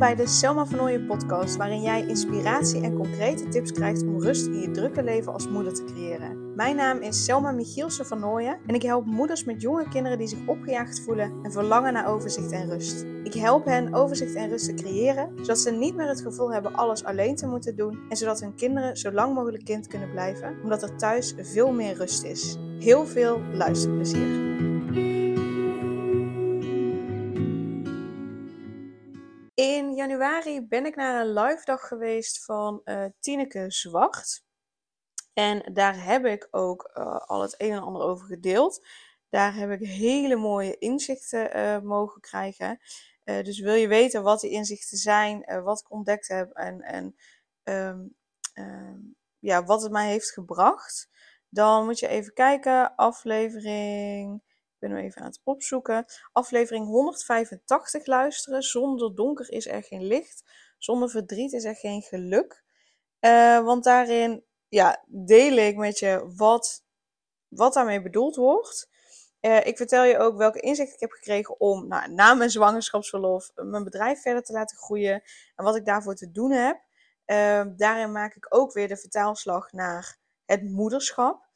bij de Selma van podcast, waarin jij inspiratie en concrete tips krijgt om rust in je drukke leven als moeder te creëren. Mijn naam is Selma Michielsen van en ik help moeders met jonge kinderen die zich opgejaagd voelen en verlangen naar overzicht en rust. Ik help hen overzicht en rust te creëren, zodat ze niet meer het gevoel hebben alles alleen te moeten doen en zodat hun kinderen zo lang mogelijk kind kunnen blijven, omdat er thuis veel meer rust is. Heel veel luisterplezier. Januari ben ik naar een live dag geweest van uh, Tineke Zwart. En daar heb ik ook uh, al het een en ander over gedeeld. Daar heb ik hele mooie inzichten uh, mogen krijgen. dus wil je weten wat die inzichten zijn, wat ik ontdekt heb en, en um, um, ja, wat het mij heeft gebracht, dan moet je even kijken. Aflevering ben hem even aan het opzoeken. Aflevering 185 luisteren. Zonder donker is er geen licht. Zonder verdriet is er geen geluk. Uh, want daarin ja, deel ik met je wat, wat daarmee bedoeld wordt. Uh, ik vertel je ook welke inzicht ik heb gekregen om nou, na mijn zwangerschapsverlof mijn bedrijf verder te laten groeien. En wat ik daarvoor te doen heb. Daarin maak ik ook weer de vertaalslag naar het moederschap.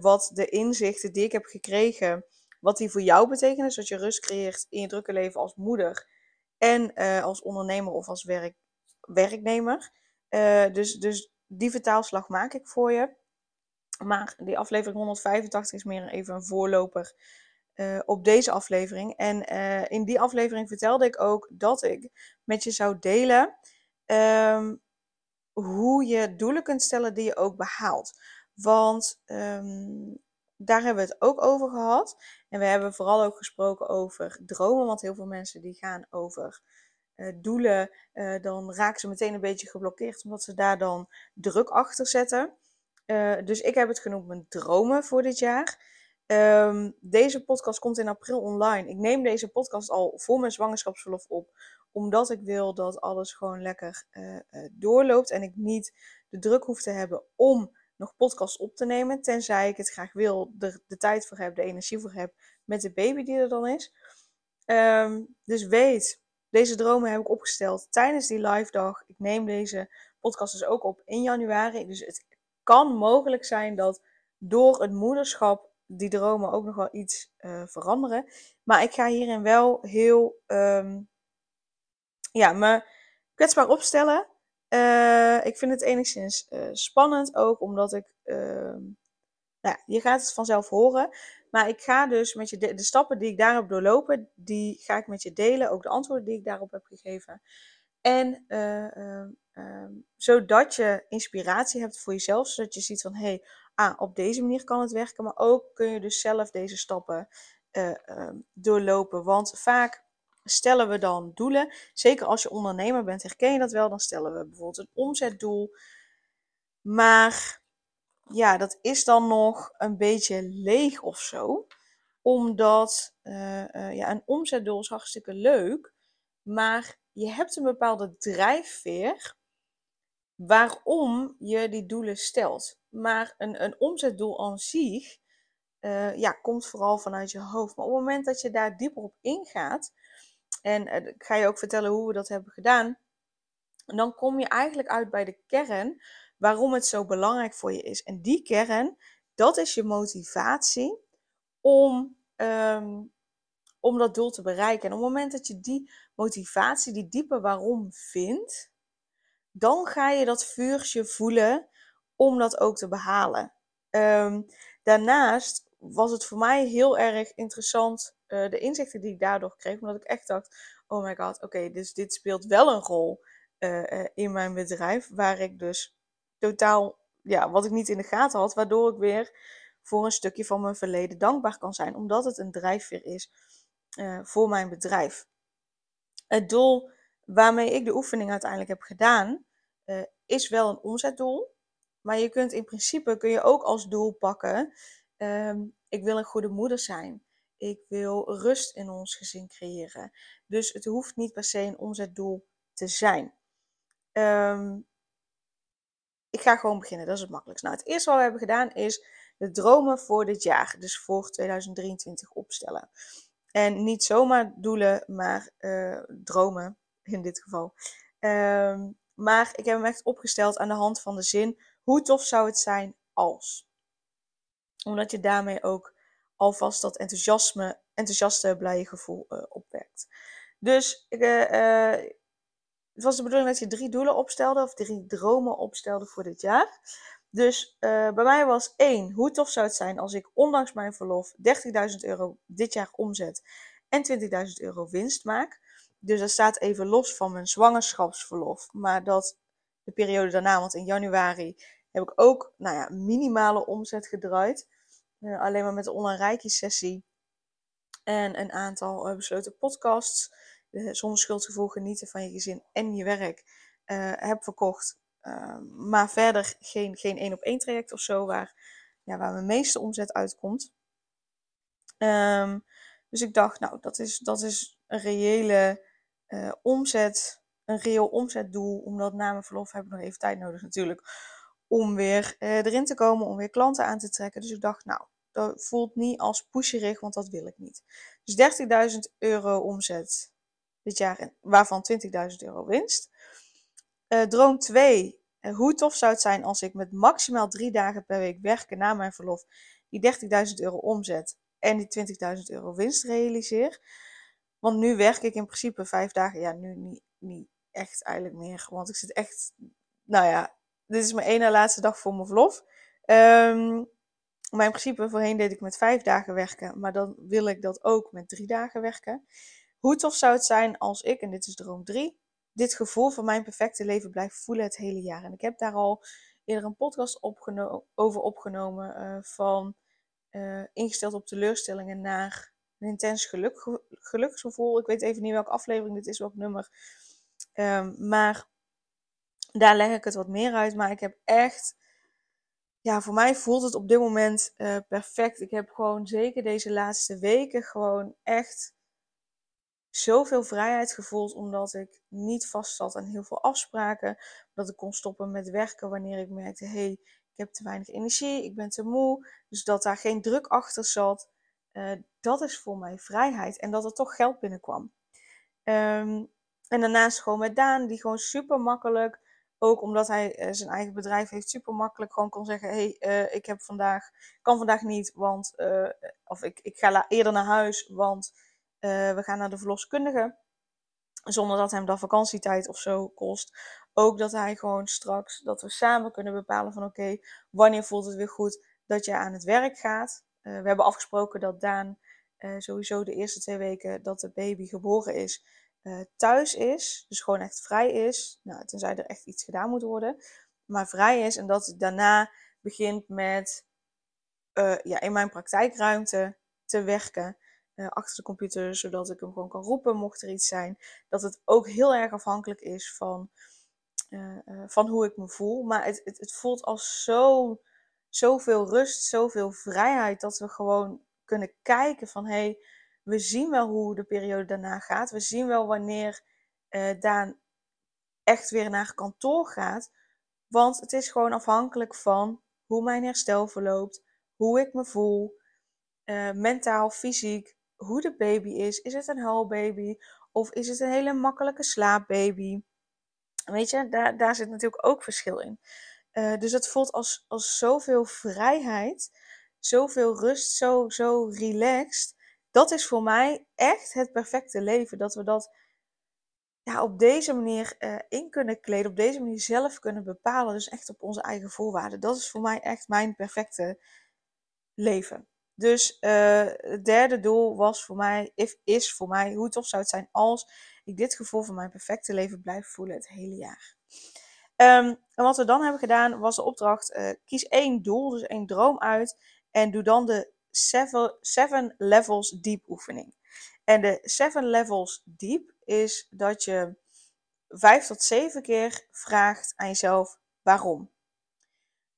wat de inzichten die ik heb gekregen wat die voor jou betekenen, zodat je rust creëert in je drukke leven als moeder en uh, als ondernemer of als werk, werknemer. Uh, dus, dus die vertaalslag maak ik voor je. Maar die aflevering 185 is meer even een voorloper uh, op deze aflevering. En in die aflevering vertelde ik ook dat ik met je zou delen um, hoe je doelen kunt stellen die je ook behaalt. Want um, daar hebben we het ook over gehad. En we hebben vooral ook gesproken over dromen. Want heel veel mensen die gaan over uh, doelen, uh, dan raken ze meteen een beetje geblokkeerd. Omdat ze daar dan druk achter zetten. Uh, dus ik heb het genoemd mijn dromen voor dit jaar. Um, deze podcast komt in april online. Ik neem deze podcast al voor mijn zwangerschapsverlof op. Omdat ik wil dat alles gewoon lekker doorloopt. En ik niet de druk hoef te hebben om nog podcast op te nemen. Tenzij ik het graag wil, er de tijd voor heb, de energie voor heb met de baby die er dan is. Um, dus weet, deze dromen heb ik opgesteld tijdens die live dag. Ik neem deze podcast dus ook op in januari. Dus het kan mogelijk zijn dat door het moederschap die dromen ook nog wel iets uh, veranderen. Maar ik ga hierin wel heel um, ja, me kwetsbaar opstellen. Uh, ik vind het enigszins uh, spannend ook, omdat ik. Uh, nou, je gaat het vanzelf horen. Maar ik ga dus met je de, stappen die ik daar heb doorlopen, die ga ik met je delen. Ook de antwoorden die ik daarop heb gegeven. En ehm, zodat je inspiratie hebt voor jezelf, zodat je ziet van hé, hey, ah, op deze manier kan het werken. Maar ook kun je dus zelf deze stappen ehm, doorlopen. Want vaak stellen we dan doelen. Zeker als je ondernemer bent, herken je dat wel. Dan stellen we bijvoorbeeld een omzetdoel. Maar ja, dat is dan nog een beetje leeg of zo. Omdat uh, uh, ja, een omzetdoel is hartstikke leuk. Maar je hebt een bepaalde drijfveer waarom je die doelen stelt. Maar een, een omzetdoel aan zich uh, ja, komt vooral vanuit je hoofd. Maar op het moment dat je daar dieper op ingaat, en uh, ik ga je ook vertellen hoe we dat hebben gedaan. En dan kom je eigenlijk uit bij de kern waarom het zo belangrijk voor je is. En die kern, dat is je motivatie om, um, om dat doel te bereiken. En op het moment dat je die motivatie, die diepe waarom vindt, dan ga je dat vuurtje voelen om dat ook te behalen. Um, daarnaast was het voor mij heel erg interessant uh, de inzichten die ik daardoor kreeg. Omdat ik echt dacht, oh my god, oké, dus dit speelt wel een rol uh, uh, in mijn bedrijf. Waar ik dus totaal, ja, wat ik niet in de gaten had. Waardoor ik weer voor een stukje van mijn verleden dankbaar kan zijn. Omdat het een drijfveer is voor mijn bedrijf. Het doel waarmee ik de oefening uiteindelijk heb gedaan, is wel een omzetdoel. Maar je kunt in principe kun je ook als doel pakken. Um, ik wil een goede moeder zijn. Ik wil rust in ons gezin creëren. Dus het hoeft niet per se een omzetdoel te zijn. Um, ik ga gewoon beginnen, dat is het makkelijkst. Nou, het eerste wat we hebben gedaan is de dromen voor dit jaar, dus voor 2023 opstellen. En niet zomaar doelen, maar uh, dromen. in dit geval. Ehm, maar ik heb hem echt opgesteld aan de hand van de zin: hoe tof zou het zijn als? Omdat je daarmee ook alvast dat enthousiasme, enthousiaste, blije gevoel uh, opwekt. Dus uh, het was de bedoeling dat je drie doelen opstelde, of drie dromen opstelde voor dit jaar. Dus bij mij was één, hoe tof zou het zijn als ik ondanks mijn verlof 30.000 euro dit jaar omzet en 20.000 euro winst maak. Dus dat staat even los van mijn zwangerschapsverlof. Maar dat de periode daarna, want in januari heb ik ook nou ja, minimale omzet gedraaid. Uh, alleen maar met de online reiki sessie. En een aantal uh, besloten podcasts. Uh, zonder schuldgevoel genieten van je gezin en je werk. heb verkocht. Ehm, maar verder geen, geen één op één traject of zo waar, ja, waar mijn meeste omzet uitkomt. Um, dus ik dacht, nou, dat is, dat is een reële omzet, een reëel omzetdoel. Omdat na mijn verlof heb ik nog even tijd nodig natuurlijk. Om weer erin te komen, om weer klanten aan te trekken. Dus ik dacht, nou, dat voelt niet als pusherig, want dat wil ik niet. Dus 30.000 euro omzet dit jaar, waarvan 20.000 euro winst. Uh, droom 2. hoe tof zou het zijn als ik met maximaal drie dagen per week werken na mijn verlof die 30.000 euro omzet en die 20.000 euro winst realiseer. Want nu werk ik in principe vijf dagen. Ja, nu niet, niet echt eigenlijk meer. Want ik zit echt. Nou ja, dit is mijn ene laatste dag voor mijn verlof. Um, maar in principe, voorheen deed ik met vijf dagen werken. Maar dan wil ik dat ook met drie dagen werken. Hoe tof zou het zijn als ik, en dit is droom 3, dit gevoel van mijn perfecte leven blijf voelen het hele jaar. En ik heb daar al eerder een podcast over opgenomen uh, van uh, ingesteld op teleurstellingen naar een intens geluk, geluksgevoel. Ik weet even niet welke aflevering dit is, welk nummer. Um, maar daar leg ik het wat meer uit. Maar ik heb echt, ja, voor mij voelt het op dit moment uh, perfect. Ik heb gewoon zeker deze laatste weken gewoon echt zoveel vrijheid gevoeld. Omdat ik niet vast zat aan heel veel afspraken. Dat ik kon stoppen met werken wanneer ik merkte, hey, ik heb te weinig energie, ik ben te moe. Dus dat daar geen druk achter zat, uh, dat is voor mij vrijheid. En dat er toch geld binnenkwam. Um, en daarnaast gewoon met Daan, die gewoon super makkelijk, ook omdat hij uh, zijn eigen bedrijf heeft, super makkelijk gewoon kon zeggen: hey, uh, ik heb vandaag, kan vandaag niet, want, of ik, ik ga eerder naar huis, want we gaan naar de verloskundige. Zonder dat hem dan vakantietijd of zo kost. Ook dat hij gewoon straks, dat we samen kunnen bepalen van oké, wanneer voelt het weer goed dat je aan het werk gaat. We hebben afgesproken dat Daan sowieso de eerste twee weken dat de baby geboren is, uh, thuis is. Dus gewoon echt vrij is. Nou, tenzij er echt iets gedaan moet worden. Maar vrij is en dat het daarna begint met ja, in mijn praktijkruimte te werken. achter de computer, zodat ik hem gewoon kan roepen mocht er iets zijn. Dat het ook heel erg afhankelijk is van van hoe ik me voel. Maar het, het, het, voelt als zo, zoveel rust, zoveel vrijheid dat we gewoon kunnen kijken van hé, hey, we zien wel hoe de periode daarna gaat. We zien wel wanneer uh, Daan echt weer naar kantoor gaat. Want het is gewoon afhankelijk van hoe mijn herstel verloopt, hoe ik me voel, uh, mentaal, fysiek, hoe de baby is. Is het een huilbaby of is het een hele makkelijke slaapbaby? Weet je, daar, daar zit natuurlijk ook verschil in. Uh, dus het voelt als, als zoveel vrijheid, zoveel rust, zo, zo relaxed. Dat is voor mij echt het perfecte leven. Dat we dat ja, op deze manier uh, in kunnen kleden, op deze manier zelf kunnen bepalen. Dus echt op onze eigen voorwaarden. Dat is voor mij echt mijn perfecte leven. Dus uh, het derde doel was voor mij, is voor mij, hoe tof zou het zijn als ik dit gevoel van mijn perfecte leven blijf voelen het hele jaar. Um, en wat we dan hebben gedaan was de opdracht, uh, kies één doel, dus één droom uit en doe dan de seven, seven levels deep oefening. En de seven levels deep is dat je vijf tot zeven keer vraagt aan jezelf waarom.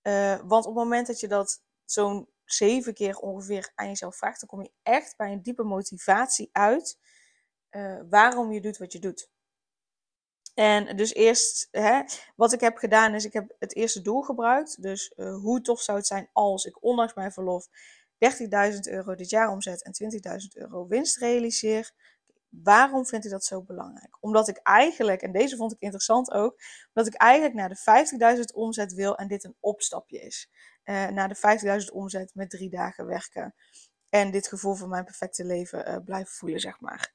Uh, want op het moment dat je dat zo'n zeven keer ongeveer aan jezelf vraagt, dan kom je echt bij een diepe motivatie uit uh, waarom je doet wat je doet. En dus eerst, hè, wat ik heb gedaan is, ik heb het eerste doel gebruikt. Dus uh, hoe tof zou het zijn als ik ondanks mijn verlof 30.000 euro dit jaar omzet en 20.000 euro winst realiseer. Waarom vind ik dat zo belangrijk? Omdat ik eigenlijk, en deze vond ik interessant ook, omdat ik eigenlijk naar de 50.000 omzet wil en dit een opstapje is. Uh, naar de 50.000 omzet met drie dagen werken. En dit gevoel van mijn perfecte leven uh, blijven voelen, zeg maar.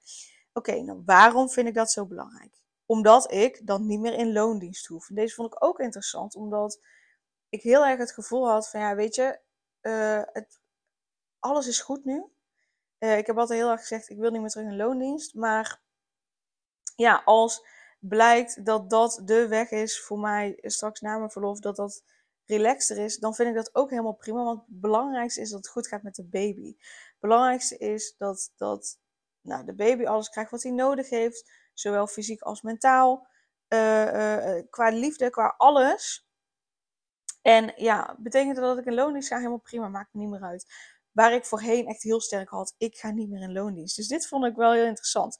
Oké, nou waarom vind ik dat zo belangrijk? Omdat ik dan niet meer in loondienst hoef. Deze vond ik ook interessant, omdat ik heel erg het gevoel had van, ja, weet je, uh, het, alles is goed nu. Uh, ik heb altijd heel erg gezegd, ik wil niet meer terug in loondienst. Maar ja, als blijkt dat dat de weg is voor mij straks na mijn verlof, dat dat relaxter is, dan vind ik dat ook helemaal prima. Want het belangrijkste is dat het goed gaat met de baby. Het belangrijkste is dat, dat nou, de baby alles krijgt wat hij nodig heeft, zowel fysiek als mentaal. Uh, uh, qua liefde, qua alles. En ja, betekent dat dat ik in loondienst ga? Helemaal prima, maakt niet meer uit. Waar ik voorheen echt heel sterk had, ik ga niet meer in loondienst. Dus dit vond ik wel heel interessant.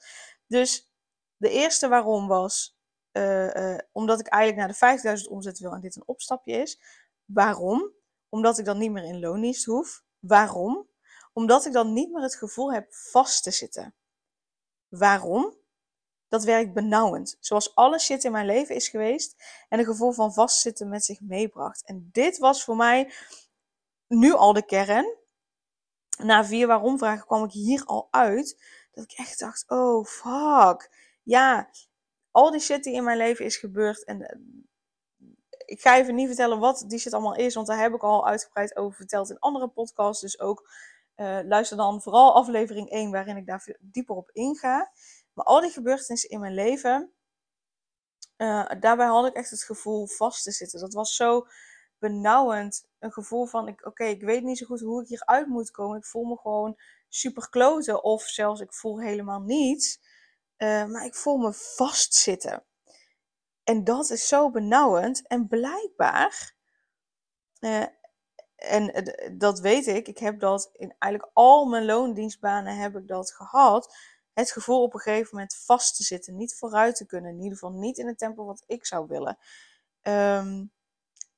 Dus de eerste waarom was, uh, uh, omdat ik eigenlijk naar de 5000 omzet wil en dit een opstapje is. Waarom? Omdat ik dan niet meer in loondienst hoef. Waarom? Omdat ik dan niet meer het gevoel heb vast te zitten. Waarom? Dat werkt benauwend. Zoals alle shit in mijn leven is geweest en een gevoel van vastzitten met zich meebracht. En dit was voor mij nu al de kern. Na vier waarom vragen kwam ik hier al uit. Dat ik echt dacht, oh fuck. Ja, al die shit die in mijn leven is gebeurd. En eh, ik ga even niet vertellen wat die shit allemaal is. Want daar heb ik al uitgebreid over verteld in andere podcasts. Dus ook uh, luister dan vooral aflevering 1 waarin ik daar dieper op inga. Maar al die gebeurtenissen in mijn leven, uh, daarbij had ik echt het gevoel vast te zitten. Dat was zo benauwend. Een gevoel van, oké, ik weet niet zo goed hoe ik hieruit moet komen. Ik voel me gewoon super kloten. Of zelfs, ik voel helemaal niets. Uh, maar ik voel me vastzitten. En dat is zo benauwend. En blijkbaar, uh, en dat weet ik, ik heb dat in eigenlijk al mijn loondienstbanen heb ik dat gehad het gevoel op een gegeven moment vast te zitten, niet vooruit te kunnen, in ieder geval niet in het tempo wat ik zou willen. Um,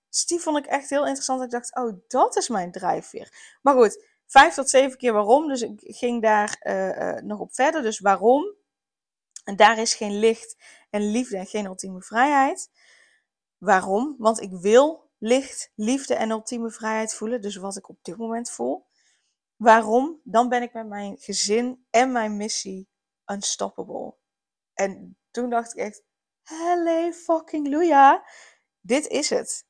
dus die vond ik echt heel interessant. Ik dacht, oh, dat is mijn drijfveer. Maar goed, vijf tot zeven keer waarom. Dus ik ging daar uh, uh, nog op verder. Dus waarom? En daar is geen licht en liefde en geen ultieme vrijheid. Waarom? Want ik wil licht, liefde en ultieme vrijheid voelen. Dus wat ik op dit moment voel. Waarom? Dan ben ik met mijn gezin en mijn missie unstoppable. En toen dacht ik echt, hello fucking Luja, dit is het.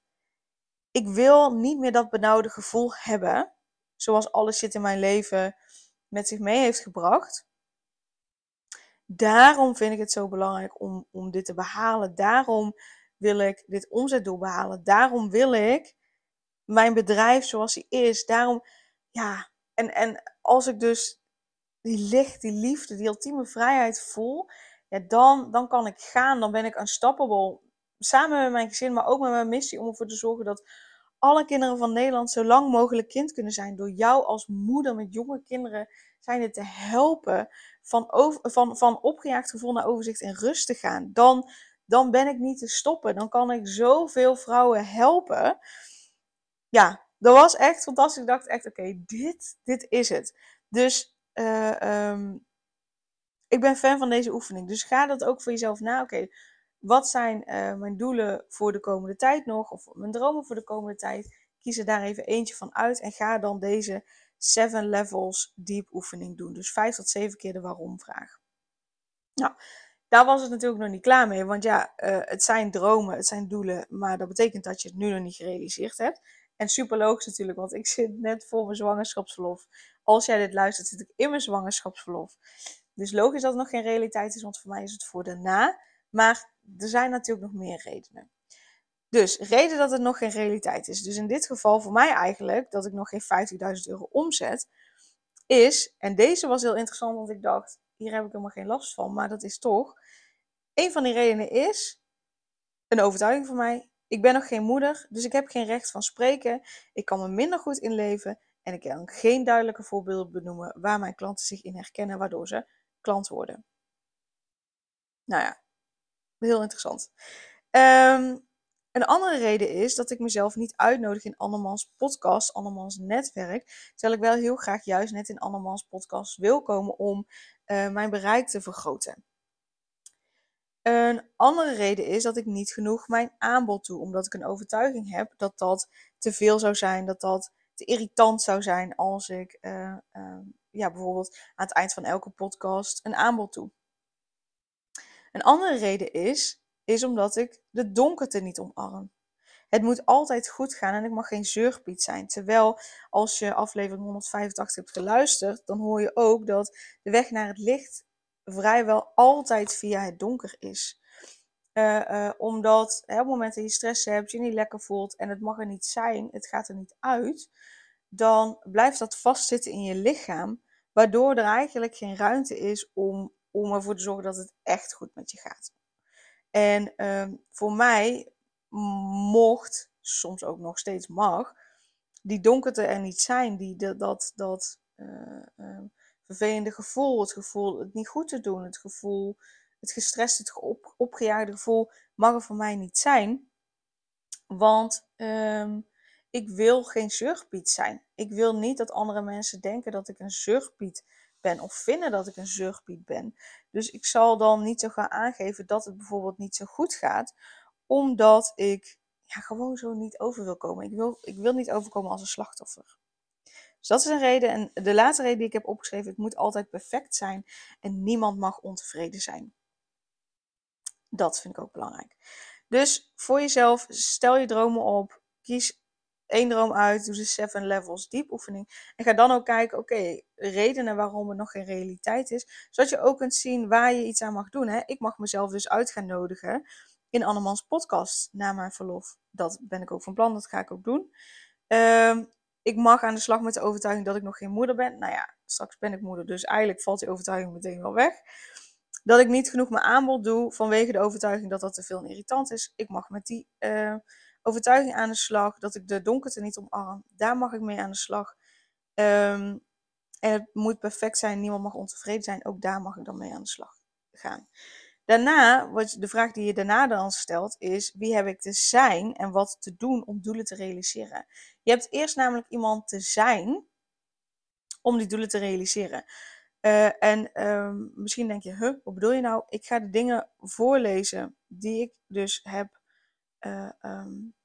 Ik wil niet meer dat benauwde gevoel hebben, zoals alles shit in mijn leven met zich mee heeft gebracht. Daarom vind ik het zo belangrijk om, om dit te behalen. Daarom wil ik dit omzetdoel behalen. Daarom wil ik mijn bedrijf zoals hij is. Daarom, ja, en, en als ik dus die licht, die liefde, die ultieme vrijheid voel, ja, dan, dan kan ik gaan. Dan ben ik unstoppable. Samen met mijn gezin, maar ook met mijn missie om ervoor te zorgen dat alle kinderen van Nederland zo lang mogelijk kind kunnen zijn. Door jou als moeder met jonge kinderen zijn te helpen van, van, van opgejaagd gevoel naar overzicht en rust te gaan. Dan, dan ben ik niet te stoppen. Dan kan ik zoveel vrouwen helpen. Ja, dat was echt fantastisch. Ik dacht echt, oké, dit, dit is het. Dus uh, um, ik ben fan van deze oefening. Dus ga dat ook voor jezelf na. Oké, wat zijn uh, mijn doelen voor de komende tijd nog? Of mijn dromen voor de komende tijd? Kies er daar even eentje van uit. En ga dan deze 7 levels deep oefening doen. Dus 5 tot 7 keer de waarom vraag. Nou, daar was het natuurlijk nog niet klaar mee. Want ja, uh, het zijn dromen, het zijn doelen. Maar dat betekent dat je het nu nog niet gerealiseerd hebt. En super logisch natuurlijk, want ik zit net voor mijn zwangerschapsverlof. Als jij dit luistert, zit ik in mijn zwangerschapsverlof. Dus logisch dat het nog geen realiteit is, want voor mij is het voor daarna. Maar er zijn natuurlijk nog meer redenen. Dus reden dat het nog geen realiteit is. Dus in dit geval voor mij eigenlijk, dat ik nog geen 50.000 euro omzet, is, en deze was heel interessant, want ik dacht, hier heb ik helemaal geen last van, maar dat is toch, een van die redenen is een overtuiging van mij, ik ben nog geen moeder, dus ik heb geen recht van spreken. Ik kan me minder goed inleven en ik kan geen duidelijke voorbeelden benoemen waar mijn klanten zich in herkennen, waardoor ze klant worden. Nou ja, heel interessant. Um, een andere reden is dat ik mezelf niet uitnodig in andermans podcast, andermans netwerk. Terwijl ik wel heel graag juist net in andermans podcast wil komen om mijn bereik te vergroten. Een andere reden is dat ik niet genoeg mijn aanbod doe, omdat ik een overtuiging heb dat dat te veel zou zijn, dat dat te irritant zou zijn als ik uh, ja, bijvoorbeeld aan het eind van elke podcast een aanbod doe. Een andere reden is, is omdat ik de donkerte niet omarm. Het moet altijd goed gaan en ik mag geen zeurpiet zijn. Terwijl als je aflevering 185 hebt geluisterd, dan hoor je ook dat de weg naar het licht vrijwel altijd via het donker is. Uh, uh, omdat hè, op het moment dat je stress hebt, je niet lekker voelt en het mag er niet zijn, het gaat er niet uit, dan blijft dat vastzitten in je lichaam, waardoor er eigenlijk geen ruimte is om, om ervoor te zorgen dat het echt goed met je gaat. En uh, voor mij mocht, soms ook nog steeds mag, die donkerte er niet zijn, die, dat, dat, dat uh, vervelende gevoel, het gevoel het niet goed te doen, het gevoel, het gestrest, het op, opgejaagde gevoel, mag er voor mij niet zijn. Want um, ik wil geen zurgpiet zijn. Ik wil niet dat andere mensen denken dat ik een zurgpiet ben of vinden dat ik een zurgpiet ben. Dus ik zal dan niet zo gaan aangeven dat het bijvoorbeeld niet zo goed gaat, omdat ik ja, gewoon zo niet over wil komen. Ik wil, ik wil niet overkomen als een slachtoffer. Dus dat is een reden. En de laatste reden die ik heb opgeschreven, het moet altijd perfect zijn en niemand mag ontevreden zijn. Dat vind ik ook belangrijk. Dus voor jezelf, stel je dromen op, kies één droom uit, doe de seven levels diep oefening. En ga dan ook kijken, oké, redenen waarom het nog geen realiteit is. Zodat je ook kunt zien waar je iets aan mag doen. Hè? Ik mag mezelf dus uit gaan nodigen in Annemans podcast na mijn verlof. Dat ben ik ook van plan, dat ga ik ook doen. Um, ik mag aan de slag met de overtuiging dat ik nog geen moeder ben. Nou ja, straks ben ik moeder, dus eigenlijk valt die overtuiging meteen wel weg. Dat ik niet genoeg mijn aanbod doe vanwege de overtuiging dat dat te veel irritant is. Ik mag met die uh, overtuiging aan de slag. Dat ik de donkerte niet omarm. Daar mag ik mee aan de slag. Um, en het moet perfect zijn. Niemand mag ontevreden zijn. Ook daar mag ik dan mee aan de slag gaan. Daarna, wat, de vraag die je daarna dan stelt, is wie heb ik te zijn en wat te doen om doelen te realiseren. Je hebt eerst namelijk iemand te zijn om die doelen te realiseren. Uh, en um, misschien denk je, huh, wat bedoel je nou? Ik ga de dingen voorlezen die ik dus heb uh, um,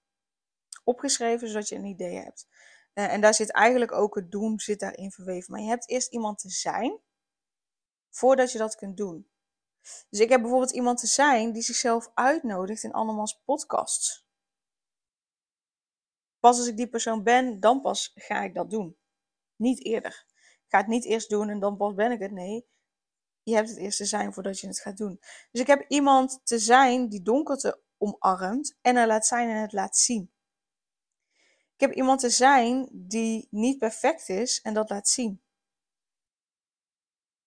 opgeschreven, zodat je een idee hebt. Uh, en daar zit eigenlijk ook het doen zit daarin verweven. Maar je hebt eerst iemand te zijn voordat je dat kunt doen. Dus ik heb bijvoorbeeld iemand te zijn die zichzelf uitnodigt in andermans podcasts. Pas als ik die persoon ben, dan pas ga ik dat doen. Niet eerder. Ik ga het niet eerst doen en dan pas ben ik het. Nee, je hebt het eerst te zijn voordat je het gaat doen. Dus ik heb iemand te zijn die donkerte omarmt en er laat zijn en het laat zien. Ik heb iemand te zijn die niet perfect is en dat laat zien.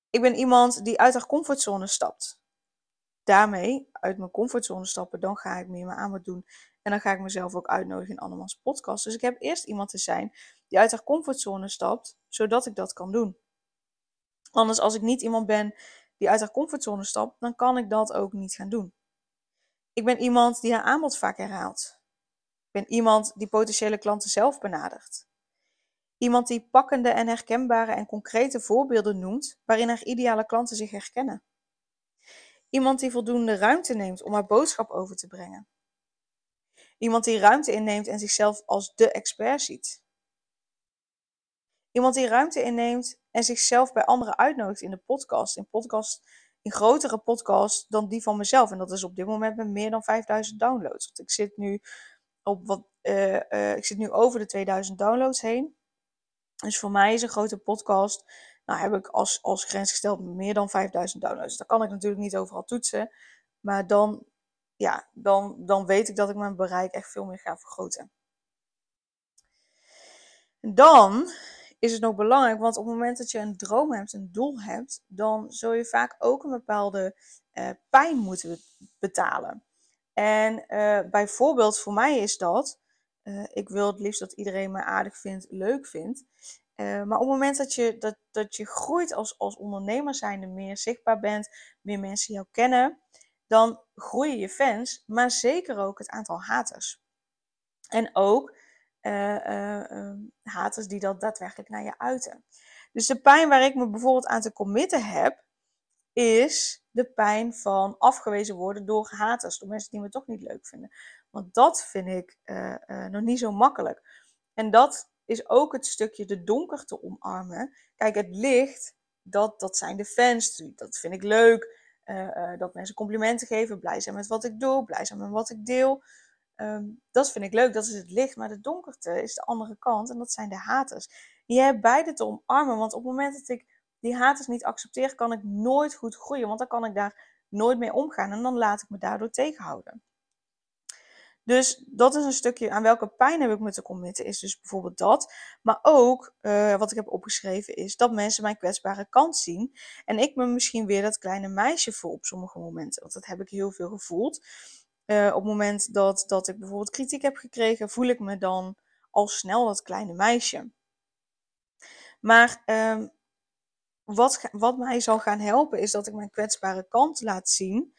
Ik ben iemand die uit haar comfortzone stapt. Daarmee, uit mijn comfortzone stappen, dan ga ik meer mijn aanbod doen. En dan ga ik mezelf ook uitnodigen in Annemans podcast. Dus ik heb eerst iemand te zijn die uit haar comfortzone stapt, zodat ik dat kan doen. Anders, als ik niet iemand ben die uit haar comfortzone stapt, dan kan ik dat ook niet gaan doen. Ik ben iemand die haar aanbod vaak herhaalt. Ik ben iemand die potentiële klanten zelf benadert. Iemand die pakkende en herkenbare en concrete voorbeelden noemt waarin haar ideale klanten zich herkennen. Iemand die voldoende ruimte neemt om haar boodschap over te brengen. Iemand die ruimte inneemt en zichzelf als de expert ziet. Iemand die ruimte inneemt en zichzelf bij anderen uitnodigt in de podcast. In, podcast, in grotere podcasts dan die van mezelf. En dat is op dit moment met meer dan 5000 downloads. Want ik zit nu, op wat, uh, uh, ik zit nu over de 2000 downloads heen. Dus voor mij is een grote podcast, nou heb ik als, als grens gesteld meer dan 5000 downloads. Dat kan ik natuurlijk niet overal toetsen. Maar dan, ja, dan, dan weet ik dat ik mijn bereik echt veel meer ga vergroten. En dan is het nog belangrijk, want op het moment dat je een droom hebt, een doel hebt, dan zul je vaak ook een bepaalde uh, pijn moeten betalen. En uh, bijvoorbeeld voor mij is dat uh, ik wil het liefst dat iedereen me aardig vindt, leuk vindt. Maar op het moment dat je, dat, dat je groeit als, als ondernemer zijnde, meer zichtbaar bent, meer mensen jou kennen, dan groeien je fans, maar zeker ook het aantal haters. En ook haters die dat daadwerkelijk naar je uiten. Dus de pijn waar ik me bijvoorbeeld aan te committen heb, is de pijn van afgewezen worden door haters, door mensen die me toch niet leuk vinden. Want dat vind ik uh, nog niet zo makkelijk. En dat is ook het stukje de donker te omarmen. Kijk, het licht, dat, dat zijn de fans. Dat vind ik leuk. Dat mensen complimenten geven, blij zijn met wat ik doe, blij zijn met wat ik deel. Um, dat vind ik leuk, dat is het licht. Maar de donkerte is de andere kant en dat zijn de haters. Je hebt beide te omarmen, want op het moment dat ik die haters niet accepteer, kan ik nooit goed groeien, want dan kan ik daar nooit mee omgaan en dan laat ik me daardoor tegenhouden. Dus dat is een stukje aan welke pijn heb ik me te committen, is dus bijvoorbeeld dat. Maar ook, uh, wat ik heb opgeschreven, is dat mensen mijn kwetsbare kant zien. En ik me misschien weer dat kleine meisje voel op sommige momenten. Want dat heb ik heel veel gevoeld. Uh, op het moment dat, dat ik bijvoorbeeld kritiek heb gekregen, voel ik me dan al snel dat kleine meisje. Maar uh, wat, wat mij zal gaan helpen, is dat ik mijn kwetsbare kant laat zien.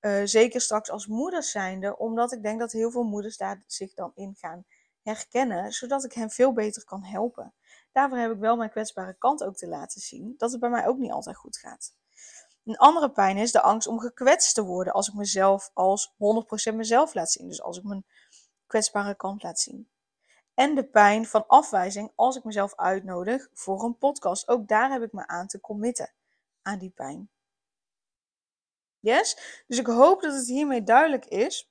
Uh, zeker straks als moeder zijnde, omdat ik denk dat heel veel moeders daar zich dan in gaan herkennen, zodat ik hen veel beter kan helpen. Daarvoor heb ik wel mijn kwetsbare kant ook te laten zien, dat het bij mij ook niet altijd goed gaat. Een andere pijn is de angst om gekwetst te worden als ik mezelf als 100% mezelf laat zien. Dus als ik mijn kwetsbare kant laat zien. En de pijn van afwijzing als ik mezelf uitnodig voor een podcast. Ook daar heb ik me aan te committen, aan die pijn. Yes? Dus ik hoop dat het hiermee duidelijk is.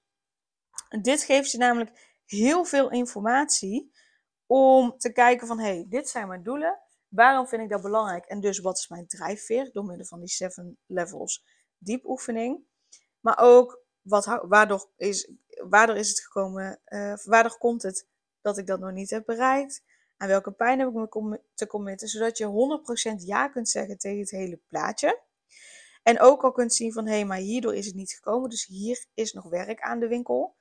Dit geeft je namelijk heel veel informatie om te kijken van, hé, hey, dit zijn mijn doelen. Waarom vind ik dat belangrijk? En dus wat is mijn drijfveer door middel van die seven levels diepoefening? Maar ook wat, waardoor, is, waardoor is het gekomen, uh, waardoor komt het dat ik dat nog niet heb bereikt? Aan welke pijn heb ik me te committen? Zodat je 100% ja kunt zeggen tegen het hele plaatje. En ook al kunt zien van hé, hey, maar hierdoor is het niet gekomen. Dus hier is nog werk aan de winkel.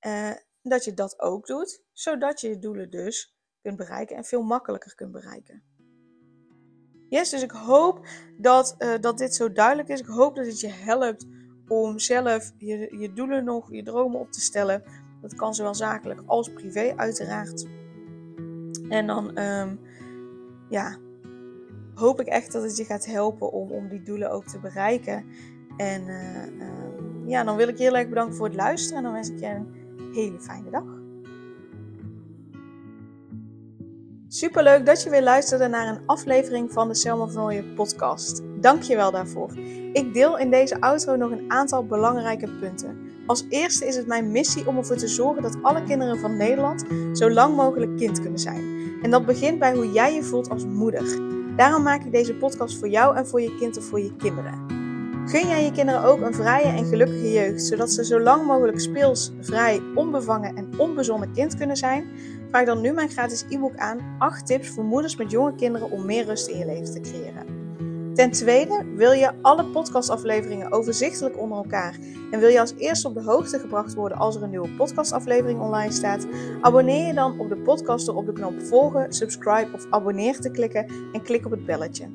Uh, dat je dat ook doet, zodat je je doelen dus kunt bereiken en veel makkelijker kunt bereiken. Yes, dus ik hoop dat, uh, dat dit zo duidelijk is. Ik hoop dat het je helpt om zelf je, je doelen nog, je dromen op te stellen. Dat kan zowel zakelijk als privé, uiteraard. En dan, um, ja, hoop ik echt dat het je gaat helpen om, om die doelen ook te bereiken. En uh, uh, ja, dan wil ik je heel erg bedanken voor het luisteren. En dan wens ik je een hele fijne dag. Superleuk dat je weer luisterde naar een aflevering van de Selma van Ooyen podcast. Dank je wel daarvoor. Ik deel in deze outro nog een aantal belangrijke punten. Als eerste is het mijn missie om ervoor te zorgen dat alle kinderen van Nederland zo lang mogelijk kind kunnen zijn. En dat begint bij hoe jij je voelt als moeder. Daarom maak ik deze podcast voor jou en voor je kind of voor je kinderen. Gun jij je kinderen ook een vrije en gelukkige jeugd, zodat ze zo lang mogelijk speels, vrij, onbevangen en onbezonnen kind kunnen zijn? Vraag dan nu mijn gratis e-book aan 8 tips voor moeders met jonge kinderen om meer rust in je leven te creëren. Ten tweede, wil je alle podcastafleveringen overzichtelijk onder elkaar en wil je als eerste op de hoogte gebracht worden als er een nieuwe podcastaflevering online staat? Abonneer je dan op de podcast door op de knop volgen, subscribe of abonneer te klikken en klik op het belletje.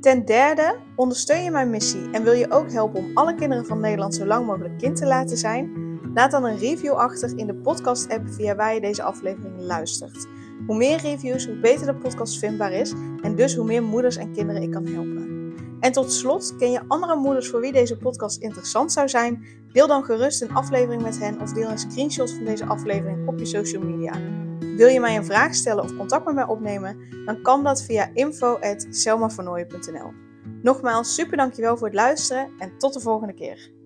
Ten derde, ondersteun je mijn missie en wil je ook helpen om alle kinderen van Nederland zo lang mogelijk kind te laten zijn? Laat dan een review achter in de podcast-app via waar je deze aflevering luistert. Hoe meer reviews, hoe beter de podcast vindbaar is en dus hoe meer moeders en kinderen ik kan helpen. En tot slot, ken je andere moeders voor wie deze podcast interessant zou zijn? Deel dan gerust een aflevering met hen of deel een screenshot van deze aflevering op je social media. Wil je mij een vraag stellen of contact met mij opnemen? Dan kan dat via info.selmavernooien.nl Nogmaals, super dankjewel voor het luisteren en tot de volgende keer.